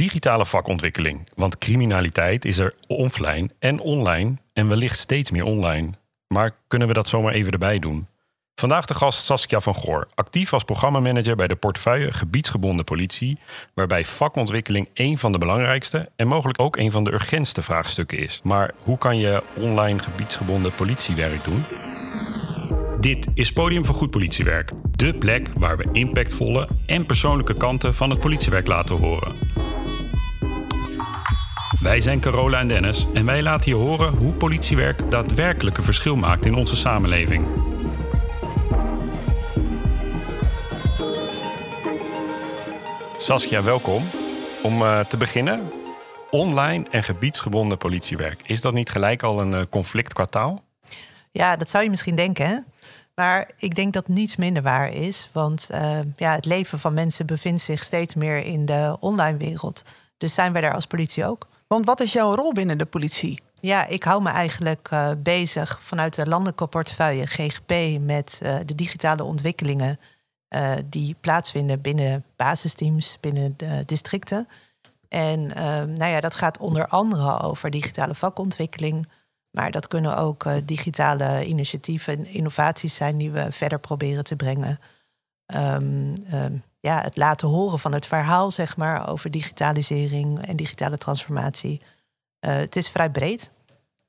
Digitale vakontwikkeling. Want criminaliteit is er offline en online en wellicht steeds meer online. Maar kunnen we dat zomaar even erbij doen? Vandaag de gast Saskia van Goor, actief als programmamanager bij de portefeuille gebiedsgebonden politie, waarbij vakontwikkeling een van de belangrijkste en mogelijk ook een van de urgentste vraagstukken is. Maar hoe kan je online gebiedsgebonden politiewerk doen? Dit is Podium voor Goed Politiewerk, de plek waar we impactvolle en persoonlijke kanten van het politiewerk laten horen. Wij zijn Carola en Dennis en wij laten je horen hoe politiewerk daadwerkelijk een verschil maakt in onze samenleving. Saskia, welkom. Om uh, te beginnen, online en gebiedsgebonden politiewerk. Is dat niet gelijk al een uh, conflict qua taal? Ja, dat zou je misschien denken. Hè? Maar ik denk dat niets minder waar is. Want uh, ja, het leven van mensen bevindt zich steeds meer in de online wereld. Dus zijn wij daar als politie ook. Want wat is jouw rol binnen de politie? Ja, ik hou me eigenlijk uh, bezig vanuit de landelijke portefeuille GGP met uh, de digitale ontwikkelingen uh, die plaatsvinden binnen basisteams, binnen de districten. En nou ja, dat gaat onder andere over digitale vakontwikkeling. Maar dat kunnen ook digitale initiatieven en innovaties zijn die we verder proberen te brengen. Um, um, ja, het laten horen van het verhaal, zeg maar, over digitalisering en digitale transformatie. Uh, het is vrij breed.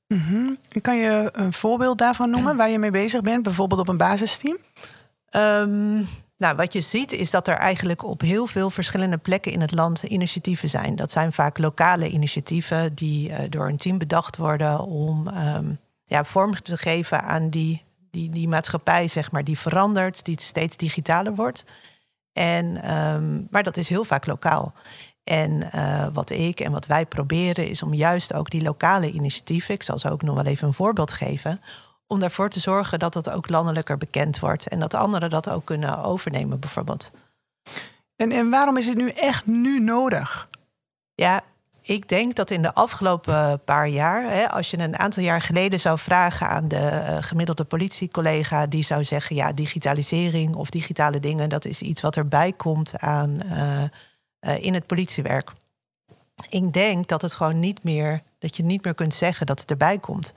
Mm -hmm. Kan je een voorbeeld daarvan noemen waar je mee bezig bent, bijvoorbeeld op een basisteam? Um, nou, wat je ziet is dat er eigenlijk op heel veel verschillende plekken in het land initiatieven zijn. Dat zijn vaak lokale initiatieven die uh, door een team bedacht worden om um, ja, vorm te geven aan die, die, die maatschappij, zeg maar, die verandert, die steeds digitaler wordt. En, um, maar dat is heel vaak lokaal. En uh, wat ik en wat wij proberen is om juist ook die lokale initiatieven, ik zal ze ook nog wel even een voorbeeld geven, om ervoor te zorgen dat het ook landelijker bekend wordt en dat anderen dat ook kunnen overnemen, bijvoorbeeld. En, en waarom is het nu echt nu nodig? Ja, ik denk dat in de afgelopen paar jaar, hè, als je een aantal jaar geleden zou vragen aan de uh, gemiddelde politiecollega, die zou zeggen: ja, digitalisering of digitale dingen, dat is iets wat erbij komt aan, uh, uh, in het politiewerk. Ik denk dat het gewoon niet meer, dat je niet meer kunt zeggen dat het erbij komt.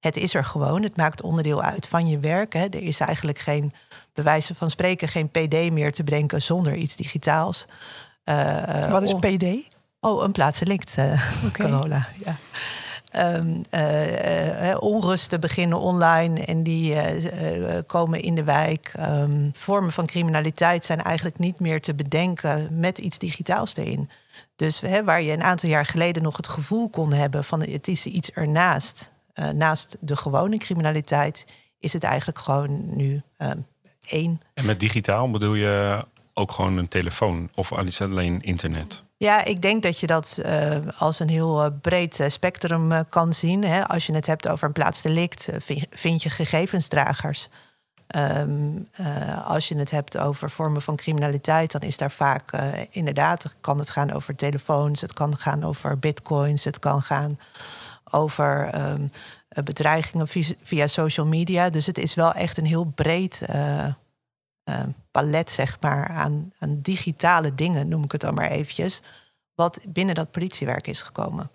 Het is er gewoon, het maakt onderdeel uit van je werk. Hè. Er is eigenlijk geen, bewijzen van spreken, geen PD meer te bedenken zonder iets digitaals. Wat is PD? Oh, een plaatselijk uh, okay. corona. Ja. Um, uh, uh, onrusten beginnen online en die komen in de wijk. Um, vormen van criminaliteit zijn eigenlijk niet meer te bedenken met iets digitaals erin. Dus hè, waar je een aantal jaar geleden nog het gevoel kon hebben van het is iets ernaast, naast de gewone criminaliteit, is het eigenlijk gewoon nu um, één. En met digitaal bedoel je ook gewoon een telefoon of alleen internet? Ja, ik denk dat je dat uh, als een heel uh, breed uh, spectrum kan zien. Hè. Als je het hebt over een plaatsdelict, vind je gegevensdragers. Um, als je het hebt over vormen van criminaliteit, dan is daar vaak inderdaad, kan het gaan over telefoons, het kan gaan over bitcoins, het kan gaan over um, bedreigingen via, via, social media. Dus het is wel echt een heel breed uh, palet, zeg maar, aan, aan, digitale dingen, noem ik het dan maar eventjes, wat binnen dat politiewerk is gekomen.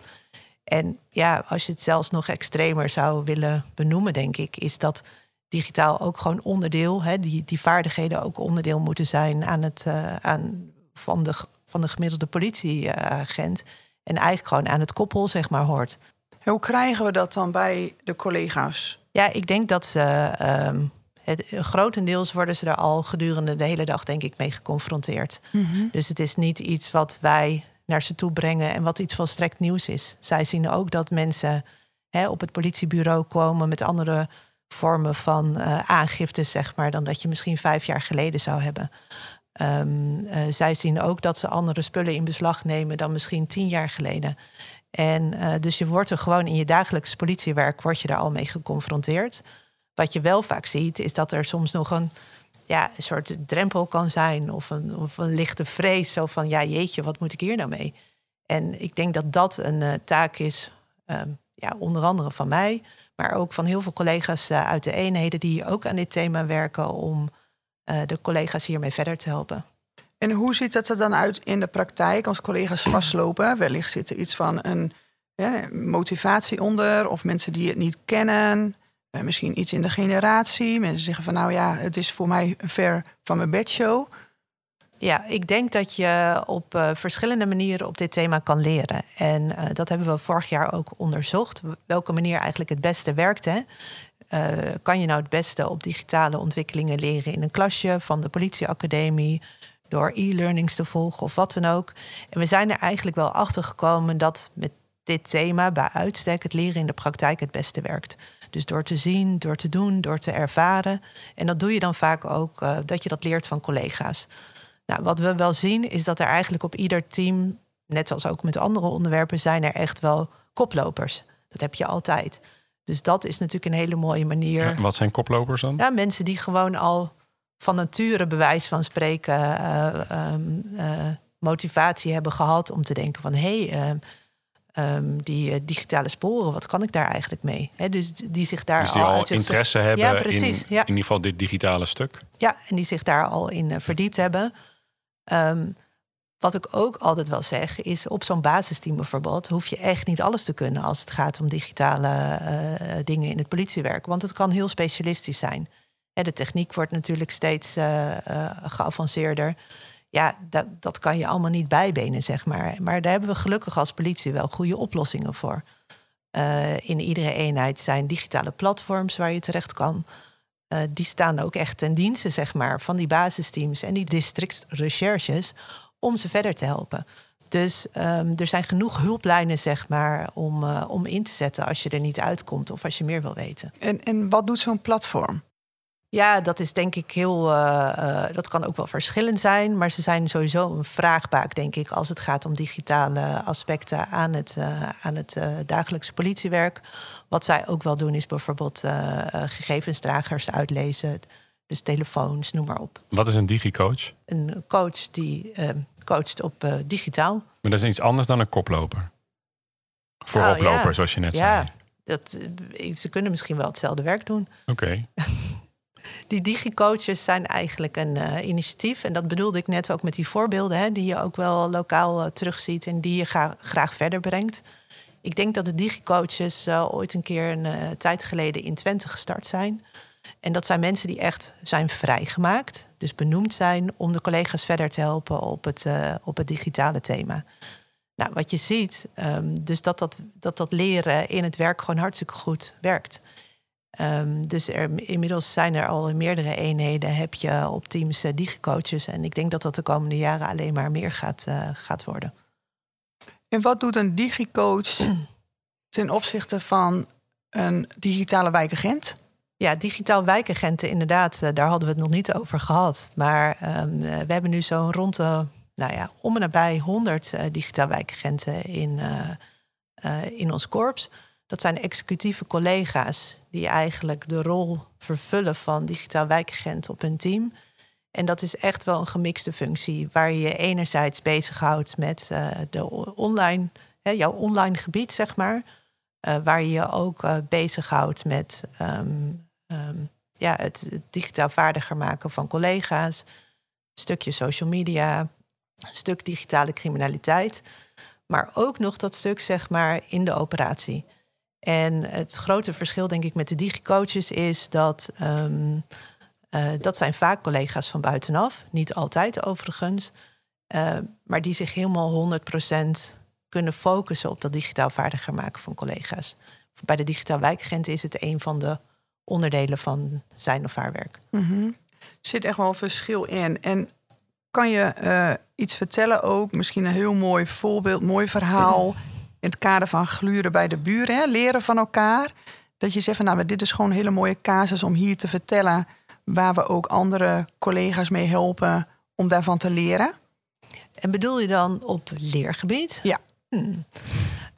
En ja, als je het zelfs nog extremer zou willen benoemen, denk ik, is dat digitaal ook gewoon onderdeel, hè, die, die vaardigheden ook onderdeel moeten zijn aan het, uh, aan, van, de, van de gemiddelde politieagent. En eigenlijk gewoon aan het koppel, zeg maar, hoort. Hoe krijgen we dat dan bij de collega's? Ja, ik denk dat ze. Uh, het, grotendeels worden ze er al gedurende de hele dag, denk ik, mee geconfronteerd. Mm -hmm. Dus het is niet iets wat wij naar ze toe brengen en wat iets volstrekt nieuws is. Zij zien ook dat mensen hè, op het politiebureau komen met andere vormen van uh, aangifte, zeg maar, dan dat je misschien vijf jaar geleden zou hebben. Um, uh, zij zien ook dat ze andere spullen in beslag nemen dan misschien tien jaar geleden. En uh, dus je wordt er gewoon in je dagelijks politiewerk word je daar al mee geconfronteerd. Wat je wel vaak ziet, is dat er soms nog een, ja, een soort drempel kan zijn. Of een, of een lichte vrees. Zo van, ja jeetje, wat moet ik hier nou mee? En ik denk dat dat een uh, taak is, um, ja, onder andere van mij. Maar ook van heel veel collega's uh, uit de eenheden die ook aan dit thema werken. Om uh, de collega's hiermee verder te helpen. En hoe ziet het er dan uit in de praktijk als collega's vastlopen? Wellicht zit er iets van een ja, motivatie onder, of mensen die het niet kennen. Eh, misschien iets in de generatie. Mensen zeggen van nou ja, het is voor mij ver van mijn bedshow. Ja, ik denk dat je op uh, verschillende manieren op dit thema kan leren. En uh, dat hebben we vorig jaar ook onderzocht. Welke manier eigenlijk het beste werkt. Hè? Uh, kan je nou het beste op digitale ontwikkelingen leren in een klasje van de politieacademie, door e-learnings te volgen of wat dan ook. En we zijn er eigenlijk wel achter gekomen dat met dit thema bij uitstek het leren in de praktijk het beste werkt. Dus door te zien, door te doen, door te ervaren. En dat doe je dan vaak ook uh, dat je dat leert van collega's. Nou, wat we wel zien is dat er eigenlijk op ieder team, net zoals ook met andere onderwerpen, zijn er echt wel koplopers. Dat heb je altijd. Dus dat is natuurlijk een hele mooie manier. Ja, wat zijn koplopers dan? Ja, mensen die gewoon al van nature bewijs van spreken uh, um, uh, motivatie hebben gehad om te denken van hé, hey, um, die uh, digitale sporen, wat kan ik daar eigenlijk mee? He, dus die zich daar dus die al, al interesse hebben ja, precies, in, ja. in ieder geval dit digitale stuk. Ja, en die zich daar al in uh, verdiept hebben. Um, wat ik ook altijd wel zeg, is op zo'n basisteam bijvoorbeeld, hoef je echt niet alles te kunnen als het gaat om digitale uh, dingen in het politiewerk. Want het kan heel specialistisch zijn. De techniek wordt natuurlijk steeds geavanceerder. Ja, dat, dat kan je allemaal niet bijbenen, zeg maar. Maar daar hebben we gelukkig als politie wel goede oplossingen voor. Uh, in iedere eenheid zijn digitale platforms waar je terecht kan. Uh, die staan ook echt ten dienste, zeg maar, van die basisteams en die districtsrecherches om ze verder te helpen. Dus um, er zijn genoeg hulplijnen, zeg maar, om, uh, om in te zetten als je er niet uitkomt of als je meer wil weten. En, en wat doet zo'n platform? Ja, dat is denk ik heel. Uh, uh, dat kan ook wel verschillend zijn. Maar ze zijn sowieso een vraagbaak, denk ik, als het gaat om digitale aspecten aan het, uh, aan het dagelijkse politiewerk. Wat zij ook wel doen, is bijvoorbeeld gegevensdragers uitlezen. Dus telefoons, noem maar op. Wat is een digicoach? Een coach die coacht op digitaal. Maar dat is iets anders dan een koploper. Voor oh, oploper, ja. zoals je net ja, zei. Dat, ze kunnen misschien wel hetzelfde werk doen. Oké. Okay. Die digicoaches zijn eigenlijk een uh, initiatief. En dat bedoelde ik net ook met die voorbeelden, hè, die je ook wel lokaal uh, terugziet en die je graag verder brengt. Ik denk dat de digicoaches uh, ooit een keer een tijd geleden in Twente gestart zijn. En dat zijn mensen die echt zijn vrijgemaakt, dus benoemd zijn om de collega's verder te helpen op het, op het digitale thema. Nou, wat je ziet, um, dus dat dat, dat dat leren in het werk gewoon hartstikke goed werkt. Um, dus er, inmiddels zijn er al in meerdere eenheden, heb je op teams uh, digicoaches. En ik denk dat dat de komende jaren alleen maar meer gaat, uh, gaat worden. En wat doet een digicoach ten opzichte van een digitale wijkagent? Ja, digitaal wijkagenten, inderdaad, uh, daar hadden we het nog niet over gehad. Maar um, we hebben nu zo'n rond de, nou ja, om en nabij 100 digitaal wijkagenten in, in ons korps. Dat zijn executieve collega's die eigenlijk de rol vervullen van digitaal wijkagent op hun team. En dat is echt wel een gemixte functie, waar je je enerzijds bezighoudt met uh, de online, hè, jouw online gebied, zeg maar. Uh, waar je je ook uh, bezighoudt met um, um, ja, het, het digitaal vaardiger maken van collega's. Stukje social media, stuk digitale criminaliteit. Maar ook nog dat stuk, zeg maar, in de operatie. En het grote verschil, denk ik, met de digicoaches is dat um, uh, dat zijn vaak collega's van buitenaf. Niet altijd overigens. Uh, maar die zich helemaal 100% kunnen focussen op dat digitaal vaardiger maken van collega's. Bij de digitaal wijkagent is het een van de onderdelen van zijn of haar werk. Mm -hmm. Er zit echt wel een verschil in. En kan je uh, iets vertellen ook? Misschien een heel mooi voorbeeld, mooi verhaal in het kader van gluren bij de buren, hè, leren van elkaar. Dat je zegt van nou, dit is gewoon een hele mooie casus om hier te vertellen. Waar we ook andere collega's mee helpen om daarvan te leren. En bedoel je dan op leergebied? Ja. Hmm.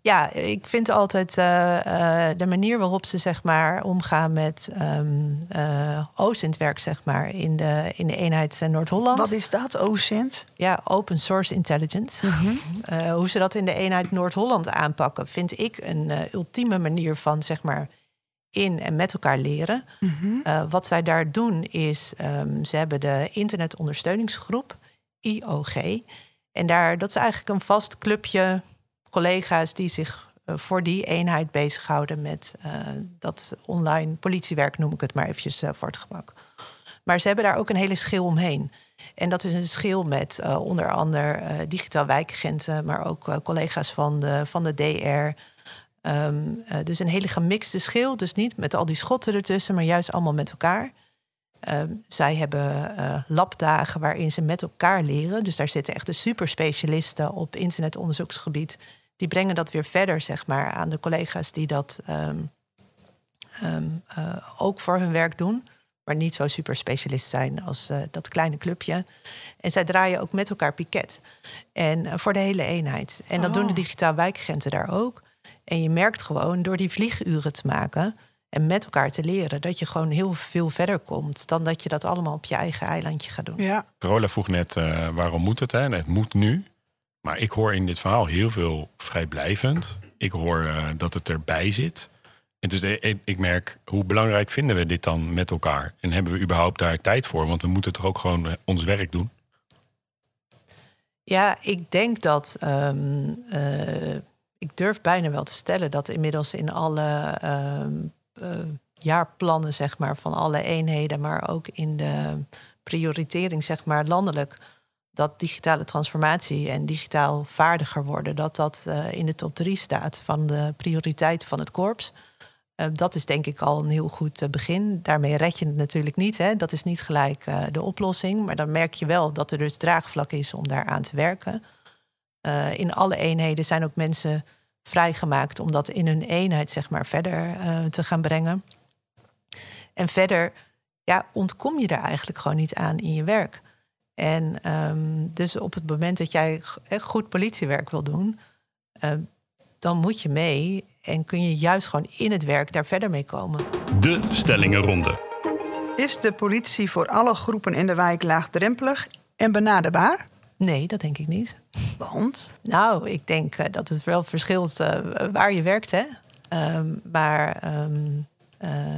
Ja, ik vind altijd uh, uh, de manier waarop ze zeg maar omgaan met um, uh, OSINT werk, zeg maar, in de, in de eenheid Noord-Holland. Wat is dat, OSINT? Ja, Open Source Intelligence. Mm -hmm. hoe ze dat in de eenheid Noord-Holland aanpakken, vind ik een ultieme manier van zeg maar in en met elkaar leren. Mm -hmm. wat zij daar doen is, um, ze hebben de internetondersteuningsgroep IOG. En daar, dat is eigenlijk een vast clubje collega's die zich voor die eenheid bezighouden met dat online politiewerk, noem ik het maar eventjes voor het gemak. Maar ze hebben daar ook een hele schil omheen. En dat is een schil met onder andere uh, digitaal wijkagenten, maar ook collega's van de, van de DR. Um, dus een hele gemixte schil. Dus niet met al die schotten ertussen, maar juist allemaal met elkaar. Um, zij hebben labdagen waarin ze met elkaar leren. Dus daar zitten echt de superspecialisten op internetonderzoeksgebied. Die brengen dat weer verder, zeg maar, aan de collega's die dat um, ook voor hun werk doen maar niet zo super specialist zijn als uh, dat kleine clubje. En zij draaien ook met elkaar piket. En uh, voor de hele eenheid. En dat doen de oh. digitaal wijkagenten daar ook. En je merkt gewoon door die vlieguren te maken en met elkaar te leren, dat je gewoon heel veel verder komt dan dat je dat allemaal op je eigen eilandje gaat doen. Ja. Carola vroeg net uh, waarom moet het? Hè? Het moet nu. Maar ik hoor in dit verhaal heel veel vrijblijvend. Ik hoor dat het erbij zit. En dus ik merk, hoe belangrijk vinden we dit dan met elkaar? En hebben we überhaupt daar tijd voor? Want we moeten toch ook gewoon eh, ons werk doen? Ja, ik denk dat. Uh, ik durf bijna wel te stellen dat inmiddels in alle uh, jaarplannen, zeg maar, van alle eenheden, maar ook in de prioritering, zeg maar, landelijk, dat digitale transformatie en digitaal vaardiger worden, dat dat uh, in de top drie staat van de prioriteiten van het korps. Eh, dat is denk ik al een heel goed eh, begin. Daarmee red je het natuurlijk niet. Hè? Dat is niet gelijk de oplossing. Maar dan merk je wel dat er dus draagvlak is om daar aan te werken. in alle eenheden zijn ook mensen vrijgemaakt om dat in hun eenheid zeg maar, verder te gaan brengen. En verder ja, ontkom je er eigenlijk gewoon niet aan in je werk. En um, dus op het moment dat jij echt goed politiewerk wil doen, dan moet je mee en kun je juist gewoon in het werk daar verder mee komen. De stellingenronde. Is de politie voor alle groepen in de wijk laagdrempelig en benaderbaar? Nee, dat denk ik niet. Want? Nou, ik denk uh, dat het wel verschilt uh, waar je werkt, hè. Um, maar um,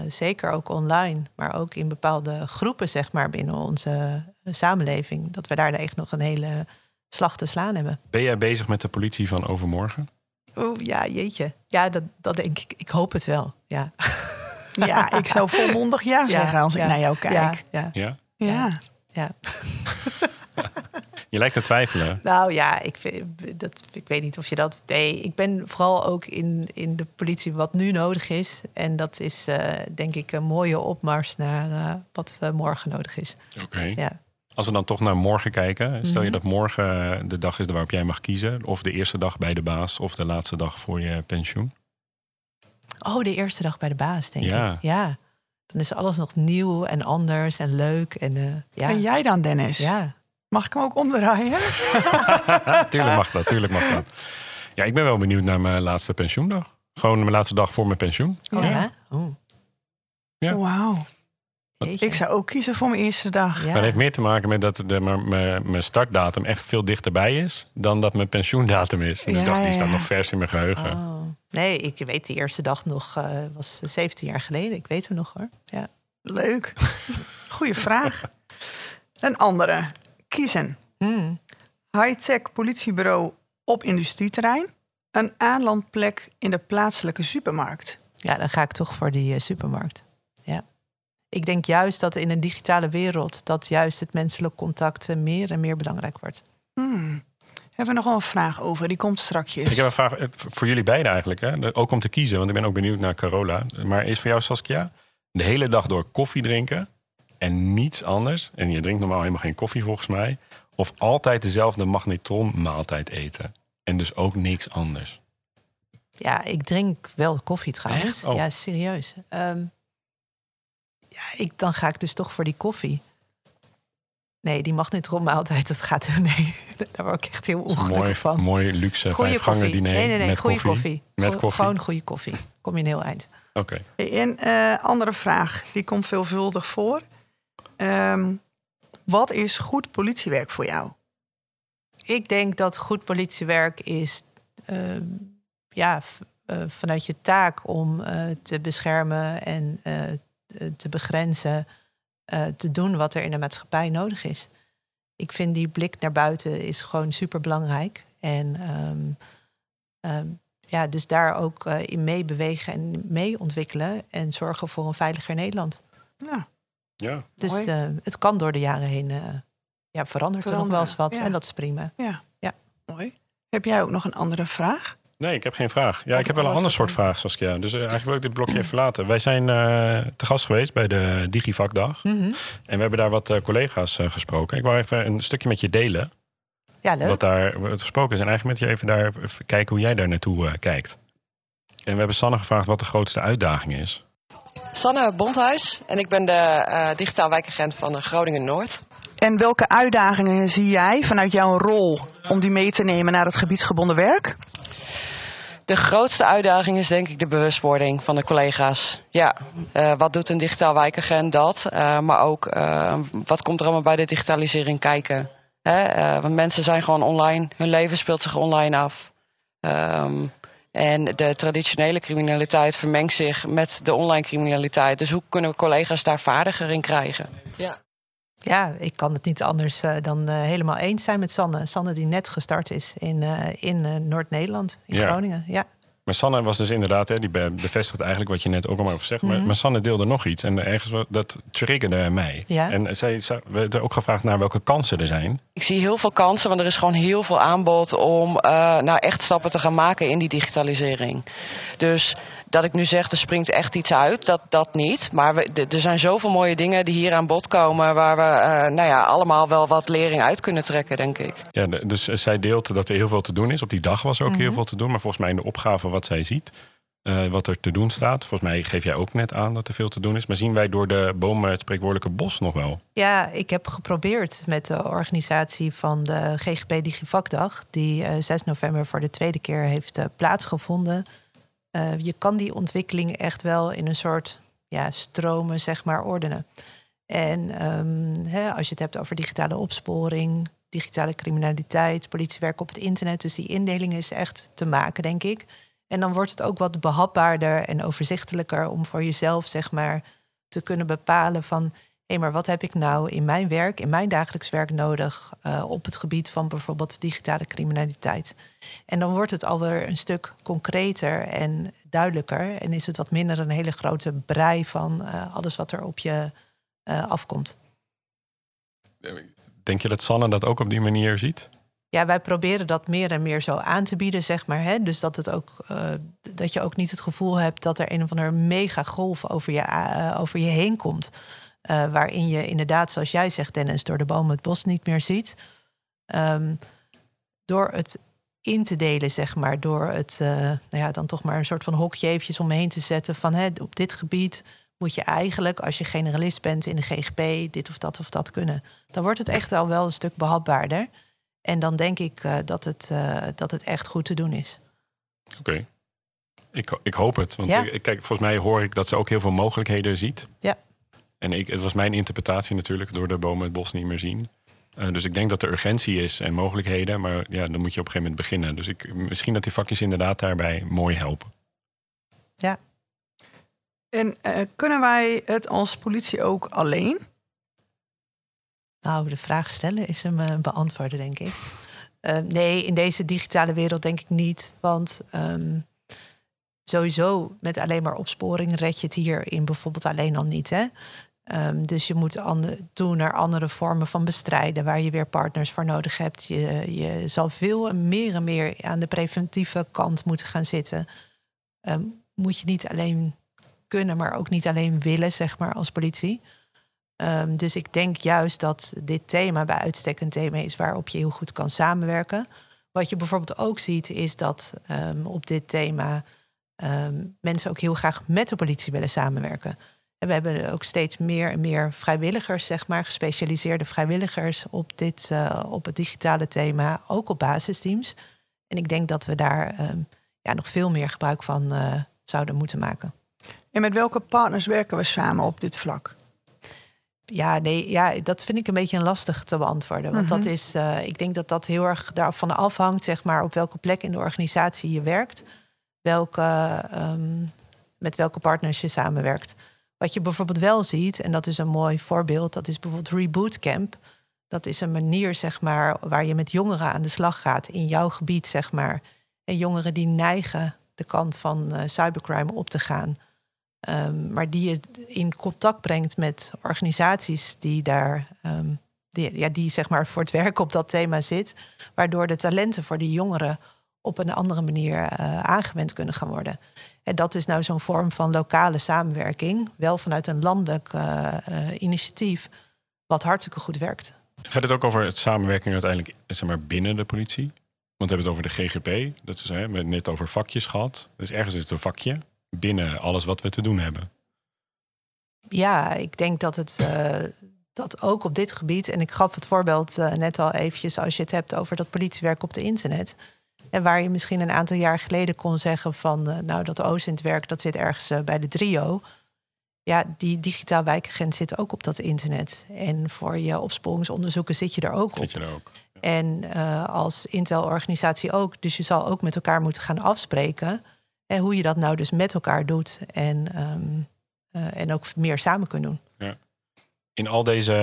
zeker ook online, maar ook in bepaalde groepen, zeg maar, binnen onze samenleving, dat we daar echt nog een hele slag te slaan hebben. Ben jij bezig met de politie van overmorgen? Oh ja, jeetje. Ja, dat, dat denk ik. Ik hoop het wel. Ja, ja ik zou volmondig ja zeggen als ik naar jou kijk. Ja. Ja. ja. ja. Je lijkt te twijfelen. Nou ja, ik, dat, ik weet niet of je dat. Nee, ik ben vooral ook in, in de politie wat nu nodig is. En dat is uh, denk ik een mooie opmars naar uh, wat uh, morgen nodig is. Oké. Ja. Als we dan toch naar morgen kijken. Stel je mhm. dat morgen de dag is waarop jij mag kiezen. Of de eerste dag bij de baas of de laatste dag voor je pensioen. Oh, de eerste dag bij de baas, denk ik. Ja. Dan is alles nog nieuw en anders en leuk. En, uh, ja. en jij dan, Dennis? Ja. Mag ik hem ook omdraaien? tuurlijk mag dat, tuurlijk mag dat. Ja, ik ben wel benieuwd naar mijn laatste pensioendag. Gewoon mijn laatste dag voor mijn pensioen. Oh, ja? Oh. Ja. Wauw. Ik zou ook kiezen voor mijn eerste dag. Ja. Dat heeft meer te maken met dat de, mijn, mijn startdatum echt veel dichterbij is dan dat mijn pensioendatum is. Dus ja, dacht, die staat nog vers in mijn geheugen. Oh. Nee, ik weet de eerste dag nog, uh, was 17 jaar geleden. Ik weet hem nog hoor. Ja. Leuk. Goeie vraag. Een andere. Kiezen. Hmm. High-tech politiebureau op industrieterrein. Een aanlandplek in de plaatselijke supermarkt. Ja, dan ga ik toch voor die uh, supermarkt ik denk juist dat in een digitale wereld dat juist het menselijk contact meer en meer belangrijk wordt. Hmm. Hebben we nog wel een vraag over? Die komt straks. Ik heb een vraag eh, voor jullie beiden eigenlijk. Hè? Ook om te kiezen, want ik ben ook benieuwd naar Carola. Maar is voor jou, Saskia, de hele dag door koffie drinken en niets anders. En je drinkt normaal helemaal geen koffie volgens mij. Of altijd dezelfde magnetronmaaltijd eten. En dus ook niks anders. Ja, ik drink wel koffie trouwens. Oh. Ja, serieus. Um, ja, ik, dan ga ik dus toch voor die koffie. Nee, die magnetronmaaltijd, dat gaat... Nee, daar word ik echt heel ongelukkig van. Mooi luxe vijfgangen diner nee, nee, nee, met goede koffie. Met koffie. Gewoon goede koffie. Kom je een heel eind. Oké. Okay. En uh, andere vraag, die komt veelvuldig voor. Um, wat is goed politiewerk voor jou? Ik denk dat goed politiewerk is... Uh, ja, uh, vanuit je taak om uh, te beschermen en te begrenzen, te doen wat er in de maatschappij nodig is. ik vind die blik naar buiten is gewoon super belangrijk. En ehm, ehm, ja, dus daar ook in meebewegen en mee ontwikkelen en zorgen voor een veiliger Nederland. Ja. Dus uh, het kan door de jaren heen uh, ja, verandert er nog wel eens wat ja. en dat is prima. Ja. ja, mooi. Heb jij ook nog een andere vraag? Nee, ik heb geen vraag. Ja, ik heb wel een ander soort vraag, Saskia. Dus uh, eigenlijk wil ik dit blokje even laten. Wij zijn uh, te gast geweest bij de Digivakdag. Mm -hmm. En we hebben daar wat uh, collega's gesproken. Ik wou even een stukje met je delen. Ja, leuk. Wat daar wat gesproken is. En eigenlijk met je even daar even kijken hoe jij daar naartoe kijkt. En we hebben Sanne gevraagd wat de grootste uitdaging is. Sanne Bondhuis en ik ben de digitaal wijkagent van Groningen Noord. En welke uitdagingen zie jij vanuit jouw rol om die mee te nemen naar het gebiedsgebonden werk? De grootste uitdaging is denk ik de bewustwording van de collega's. Ja, uh, wat doet een digitaal wijkagent dat? Uh, maar ook uh, wat komt er allemaal bij de digitalisering kijken? Hè? want mensen zijn gewoon online, hun leven speelt zich online af. Um, en de traditionele criminaliteit vermengt zich met de online criminaliteit. Dus hoe kunnen we collega's daar vaardiger in krijgen? Ja. Ja, ik kan het niet anders uh, dan uh, helemaal eens zijn met Sanne. Sanne die net gestart is in, uh, in Noord-Nederland, in Ja. Groningen. Ja. Maar Sanne was dus inderdaad, hè, die be- bevestigt eigenlijk wat je net ook al hebt gezegd. Maar, Mhm. maar Sanne deelde nog iets en ergens wat- dat triggerde mij. Ja. En zij, zij we hebben ook gevraagd naar welke kansen er zijn. Ik zie heel veel kansen, want er is gewoon heel veel aanbod om uh, nou echt stappen te gaan maken in die digitalisering. Dus dat ik nu zeg, er springt echt iets uit, dat, dat niet. Maar we, er zijn zoveel mooie dingen die hier aan bod komen... waar we uh, nou ja, allemaal wel wat lering uit kunnen trekken, denk ik. Ja, dus zij deelt dat er heel veel te doen is. Op die dag was er ook Mhm. heel veel te doen. Maar volgens mij in de opgave wat zij ziet, eh, wat er te doen staat. Volgens mij geef jij ook net aan dat er veel te doen is. Maar zien wij door de bomen het spreekwoordelijke bos nog wel? ja, ik heb geprobeerd met de organisatie van de GGP Digivakdag... die eh 6 november voor de tweede keer heeft eh, plaatsgevonden. Eh, je kan die ontwikkeling echt wel in een soort ja, stromen zeg maar, ordenen. En ehm, hè, als je het hebt over digitale opsporing, digitale criminaliteit, politiewerk op het internet. Dus die indeling is echt te maken, denk ik. En dan wordt het ook wat behapbaarder en overzichtelijker om voor jezelf, zeg maar, te kunnen bepalen van hé, maar wat heb ik nou in mijn werk, in mijn dagelijks werk nodig uh, op het gebied van bijvoorbeeld digitale criminaliteit. En dan wordt het alweer een stuk concreter en duidelijker. En is het wat minder een hele grote brei van uh, alles wat er op je uh, afkomt. Denk je dat Sanne dat ook op die manier ziet? Ja, wij proberen dat meer en meer zo aan te bieden, zeg maar. Hè? Dus dat, het ook, uh, dat je ook niet het gevoel hebt dat er een of andere mega golf over je, uh, over je heen komt. Uh, waarin je inderdaad, zoals jij zegt, Dennis, door de bomen het bos niet meer ziet. Um, door het in te delen, zeg maar, door het uh, nou ja, dan toch maar een soort van hokje eventjes omheen te zetten van hè, op dit gebied moet je eigenlijk, als je generalist bent in de GGP, dit of dat of dat kunnen. Dan wordt het echt al wel een stuk behapbaarder. En dan denk ik uh, dat, het, dat het echt goed te doen is. Oké. Okay. Ik, ik hoop het. Want Ja. ik, kijk, volgens mij hoor ik dat ze ook heel veel mogelijkheden ziet. Ja. En ik, het was mijn interpretatie natuurlijk door de bomen het bos niet meer zien. Uh, dus ik denk dat er urgentie is en mogelijkheden. Maar ja, dan moet je op een gegeven moment beginnen. Dus ik, misschien dat die vakjes inderdaad daarbij mooi helpen. Ja. En uh, kunnen wij het als politie ook alleen? Nou, de vraag stellen is hem uh, beantwoorden, denk ik. Uh, nee, in deze digitale wereld denk ik niet. Want um, sowieso met alleen maar opsporing red je het hier in bijvoorbeeld alleen al niet. Hè? Um, dus je moet doen naar andere vormen van bestrijden... waar je weer partners voor nodig hebt. Je, je zal veel meer en meer aan de preventieve kant moeten gaan zitten. Um, moet je niet alleen kunnen, maar ook niet alleen willen, zeg maar, als politie. Um, dus ik denk juist dat dit thema bij uitstek een thema is waarop je heel goed kan samenwerken. Wat je bijvoorbeeld ook ziet, is dat op dit thema mensen ook heel graag met de politie willen samenwerken. En we hebben ook steeds meer en meer vrijwilligers, zeg maar, gespecialiseerde vrijwilligers op, dit, uh, op het digitale thema, ook op basisteams. En ik denk dat we daar ja, nog veel meer gebruik van uh, zouden moeten maken. En met welke partners werken we samen op dit vlak? Ja, nee, ja, dat vind ik een beetje lastig te beantwoorden. Want Mhm. dat is, uh, ik denk dat dat heel erg daarvan afhangt, zeg maar, op welke plek in de organisatie je werkt, welke, um, met welke partners je samenwerkt. Wat je bijvoorbeeld wel ziet, en dat is een mooi voorbeeld, dat is bijvoorbeeld Reboot Camp. Dat is een manier, zeg maar, waar je met jongeren aan de slag gaat in jouw gebied, zeg maar. En jongeren die neigen de kant van uh, cybercrime op te gaan. Um, maar die je in contact brengt met organisaties die daar um, die, ja, die zeg maar voor het werk op dat thema zit. Waardoor de talenten voor die jongeren op een andere manier uh, aangewend kunnen gaan worden. En dat is nou zo'n vorm van lokale samenwerking, wel vanuit een landelijk uh, uh, initiatief, wat hartstikke goed werkt. Gaat het ook over het samenwerking uiteindelijk zeg maar, binnen de politie? Want we hebben het over de GGP, dat is, hè, we hebben het net over vakjes gehad. Dus ergens is het een vakje binnen alles wat we te doen hebben. Ja, ik denk dat het uh, dat ook op dit gebied, en ik gaf het voorbeeld net al eventjes, als je het hebt over dat politiewerk op de internet. En waar je misschien een aantal jaar geleden kon zeggen van, uh, nou dat OSINT-werk dat zit ergens bij de trio. Ja, die digitaal wijkagent zit ook op dat internet. En voor je opsporingsonderzoeken zit je er ook op. Zit je er ook. En uh, als Intel-organisatie ook. Dus je zal ook met elkaar moeten gaan afspreken. En hoe je dat nou dus met elkaar doet. En, um, uh, en ook meer samen kunnen doen. Ja. In al deze,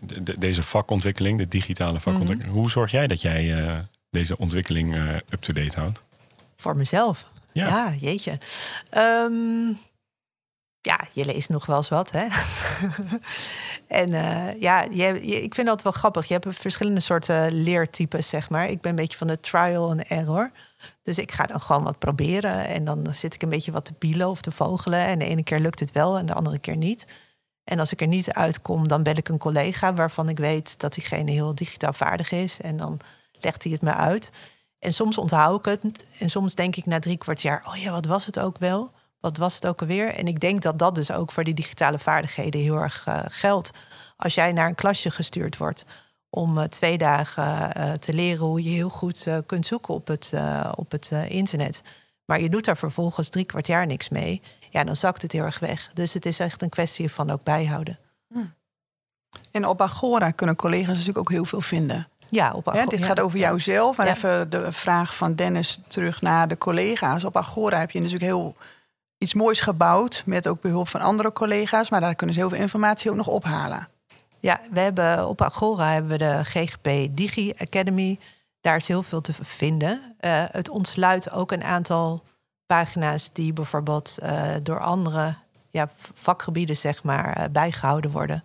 de, deze vakontwikkeling, de digitale vakontwikkeling, mm -hmm. hoe zorg jij dat jij deze ontwikkeling up-to-date houdt? Voor mezelf. Ja, ja jeetje. Um, ja, je leest nog wel eens wat, hè? en uh, ja, je, je, ik vind dat wel grappig. Je hebt verschillende soorten leertypes, zeg maar. Ik ben een beetje van de trial and error. Dus ik ga dan gewoon wat proberen. En dan zit ik een beetje wat te pielen of te vogelen. En de ene keer lukt het wel en de andere keer niet. En als ik er niet uitkom, dan bel ik een collega waarvan ik weet dat diegene heel digitaal vaardig is. En dan legt hij het me uit. En soms onthoud ik het. En soms denk ik na drie kwart jaar, oh ja, wat was het ook wel? Wat was het ook alweer? En ik denk dat dat dus ook voor die digitale vaardigheden heel erg uh, geldt. Als jij naar een klasje gestuurd wordt om uh, twee dagen uh, te leren hoe je heel goed kunt zoeken op het, op het internet. Maar je doet daar vervolgens drie kwart jaar niks mee. Ja, dan zakt het heel erg weg. Dus het is echt een kwestie van ook bijhouden. Hm. En op Agora kunnen collega's natuurlijk ook heel veel vinden. Ja, op Agora. Ja, dit gaat over jouzelf. Maar even de vraag van Dennis terug naar de collega's. Op Agora heb je natuurlijk heel iets moois gebouwd met ook behulp van andere collega's. Maar daar kunnen ze heel veel informatie ook nog ophalen. Ja, we hebben op Agora hebben we de GGP Digi Academy. Daar is heel veel te vinden. Uh, het ontsluit ook een aantal pagina's die bijvoorbeeld uh, door andere ja, vakgebieden zeg maar, uh, bijgehouden worden.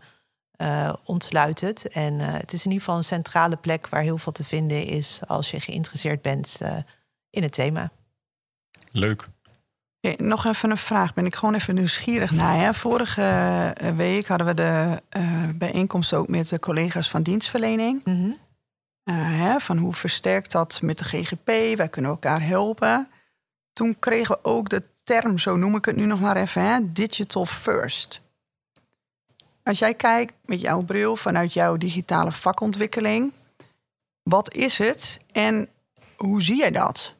Ontsluit het. En het is in ieder geval een centrale plek waar heel veel te vinden is als je geïnteresseerd bent in het thema. Leuk. Okay, nog even een vraag, ben ik gewoon even nieuwsgierig naar. Hè? Vorige week hadden we de uh, bijeenkomst ook met de collega's van dienstverlening. Mm -hmm. uh, hè, van hoe versterkt dat met de GGP? Wij kunnen elkaar helpen. Toen kregen we ook de term, zo noem ik het nu nog maar even, hè, digital first. Als jij kijkt met jouw bril vanuit jouw digitale vakontwikkeling, wat is het en hoe zie jij dat?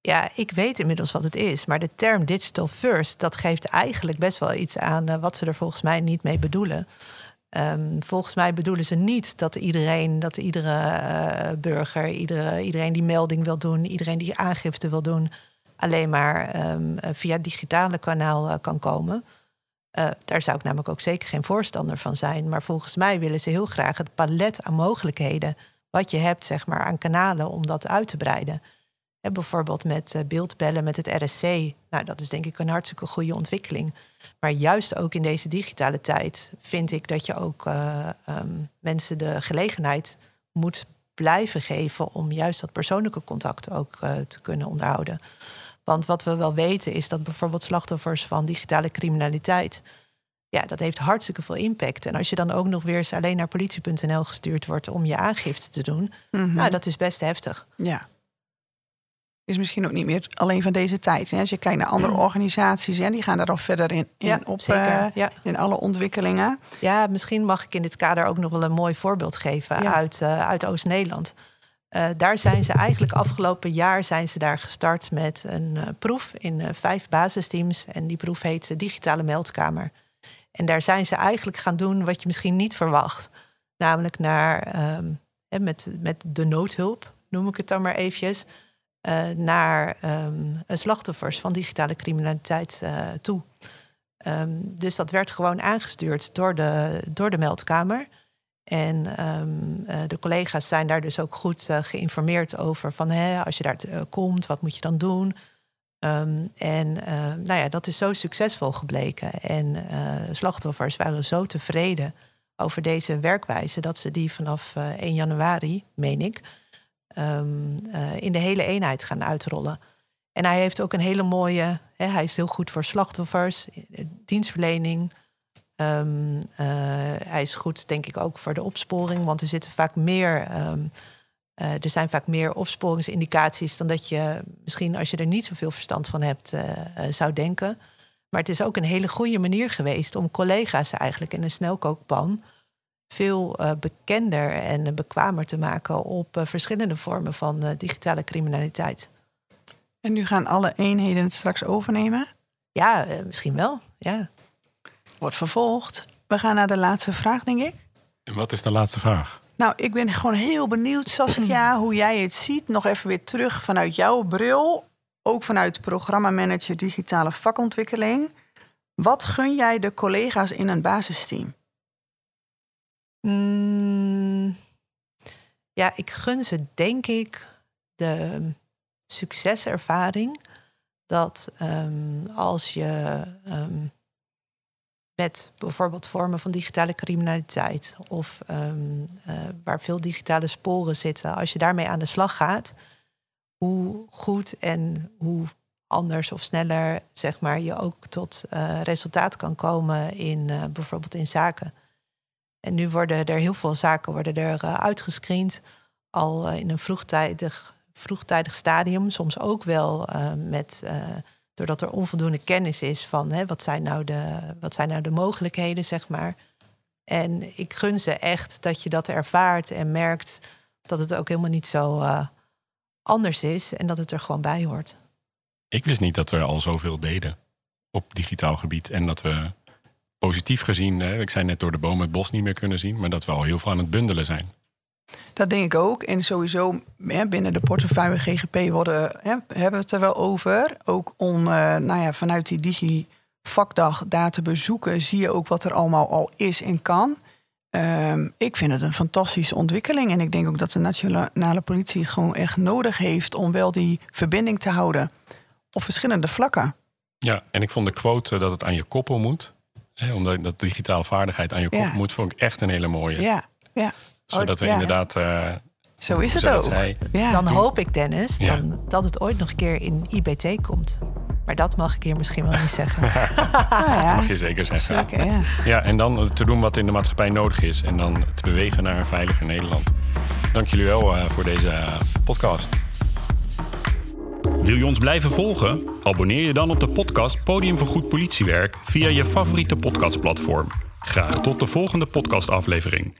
Ja, ik weet inmiddels wat het is. Maar de term digital first, dat geeft eigenlijk best wel iets aan uh, wat ze er volgens mij niet mee bedoelen. Um, volgens mij bedoelen ze niet dat iedereen, dat iedere uh, burger, iedere, iedereen die melding wil doen, iedereen die aangifte wil doen, alleen maar um, via het digitale kanaal kan komen. Daar zou ik namelijk ook zeker geen voorstander van zijn. Maar volgens mij willen ze heel graag het palet aan mogelijkheden wat je hebt, zeg maar, aan kanalen om dat uit te breiden. En bijvoorbeeld met uh, beeldbellen met het RSC. Nou, dat is denk ik een hartstikke goede ontwikkeling. Maar juist ook in deze digitale tijd vind ik dat je ook uh, um, mensen de gelegenheid moet blijven geven om juist dat persoonlijke contact ook te kunnen onderhouden. Want wat we wel weten is dat bijvoorbeeld slachtoffers van digitale criminaliteit. Ja, dat heeft hartstikke veel impact. En als je dan ook nog weer eens alleen naar politie.nl gestuurd wordt om je aangifte te doen, mm -hmm. nou, dat is best heftig. Ja is misschien ook niet meer alleen van deze tijd. Als je kijkt naar andere organisaties, en die gaan daar al verder in, in ja, op, zeker, uh, ja. in alle ontwikkelingen. Ja, misschien mag ik in dit kader ook nog wel een mooi voorbeeld geven ja. uit, uh, uit Oost-Nederland. Uh, daar zijn ze eigenlijk afgelopen jaar zijn ze daar gestart met een proef in vijf basisteams. En die proef heet Digitale Meldkamer. En daar zijn ze eigenlijk gaan doen wat je misschien niet verwacht. Namelijk naar, um, met, met de noodhulp, noem ik het dan maar eventjes naar um, slachtoffers van digitale criminaliteit toe. Um, dus dat werd gewoon aangestuurd door de, door de meldkamer. En ehm, de collega's zijn daar dus ook goed geïnformeerd over van hè, als je daar komt, wat moet je dan doen? Ehm, en nou ja, dat is zo succesvol gebleken. En slachtoffers waren zo tevreden over deze werkwijze dat ze die vanaf 1 januari, meen ik, Ehm, eh, in de hele eenheid gaan uitrollen. En hij heeft ook een hele mooie, hè, hij is heel goed voor slachtoffers, eh, dienstverlening. Ehm, eh, hij is goed, denk ik, ook voor de opsporing, want er zitten vaak meer. Ehm, er zijn vaak meer opsporingsindicaties dan dat je misschien, als je er niet zoveel verstand van hebt, zou denken. Maar het is ook een hele goede manier geweest om collega's eigenlijk in een snelkookpan veel bekender en bekwamer te maken op verschillende vormen van digitale criminaliteit. En nu gaan alle eenheden het straks overnemen? Ja, misschien wel. Ja. Wordt vervolgd. We gaan naar de laatste vraag, denk ik. En wat is de laatste vraag? Nou, ik ben gewoon heel benieuwd, Saskia, hoe jij het ziet. Nog even weer terug vanuit jouw bril. Ook vanuit programmamanager digitale vakontwikkeling. Wat gun jij de collega's in een basisteam? Mm, ja, ik gun ze denk ik de succeservaring dat um, als je um, met bijvoorbeeld vormen van digitale criminaliteit of um, uh, waar veel digitale sporen zitten, als je daarmee aan de slag gaat, hoe goed en hoe anders of sneller zeg maar, je ook tot uh, resultaat kan komen in uh, bijvoorbeeld in zaken. En nu worden er heel veel zaken worden er, uitgescreend. Al in een vroegtijdig, vroegtijdig stadium. Soms ook wel met, doordat er onvoldoende kennis is van hè, wat, zijn nou de, wat zijn nou de mogelijkheden, zeg maar. En ik gun ze echt dat je dat ervaart en merkt dat het ook helemaal niet zo anders is en dat het er gewoon bij hoort. Ik wist niet dat we al zoveel deden op digitaal gebied en dat we positief gezien, ik zei net door de boom het bos niet meer kunnen zien, maar dat we al heel veel aan het bundelen zijn. Dat denk ik ook. En sowieso hè, binnen de portefeuille GGP worden, hè, hebben we het er wel over. Ook om uh, nou ja, vanuit die digi-vakdag daar te bezoeken, zie je ook wat er allemaal al is en kan. Um, ik vind het een fantastische ontwikkeling. En ik denk ook dat de nationale politie het gewoon echt nodig heeft om wel die verbinding te houden op verschillende vlakken. Ja, en ik vond de quote dat het aan je koppel moet. Hè, omdat dat digitale vaardigheid aan je kop moet, vond ik echt een hele mooie. Ja, ja. Zodat we ja. inderdaad. Uh, Zo is het ook. Ja. Dan hoop ik, Dennis, dan, dat het ooit nog een keer in IBT komt. Maar dat mag ik hier misschien wel niet zeggen. ah, ja. mag je zeker zeggen. Zeker, ja. ja, en dan te doen wat in de maatschappij nodig is. En dan te bewegen naar een veiliger Nederland. Dank jullie wel uh, voor deze uh, podcast. Wil je ons blijven volgen? Abonneer je dan op de podcast Podium voor Goed Politiewerk via je favoriete podcastplatform. Graag tot de volgende podcastaflevering.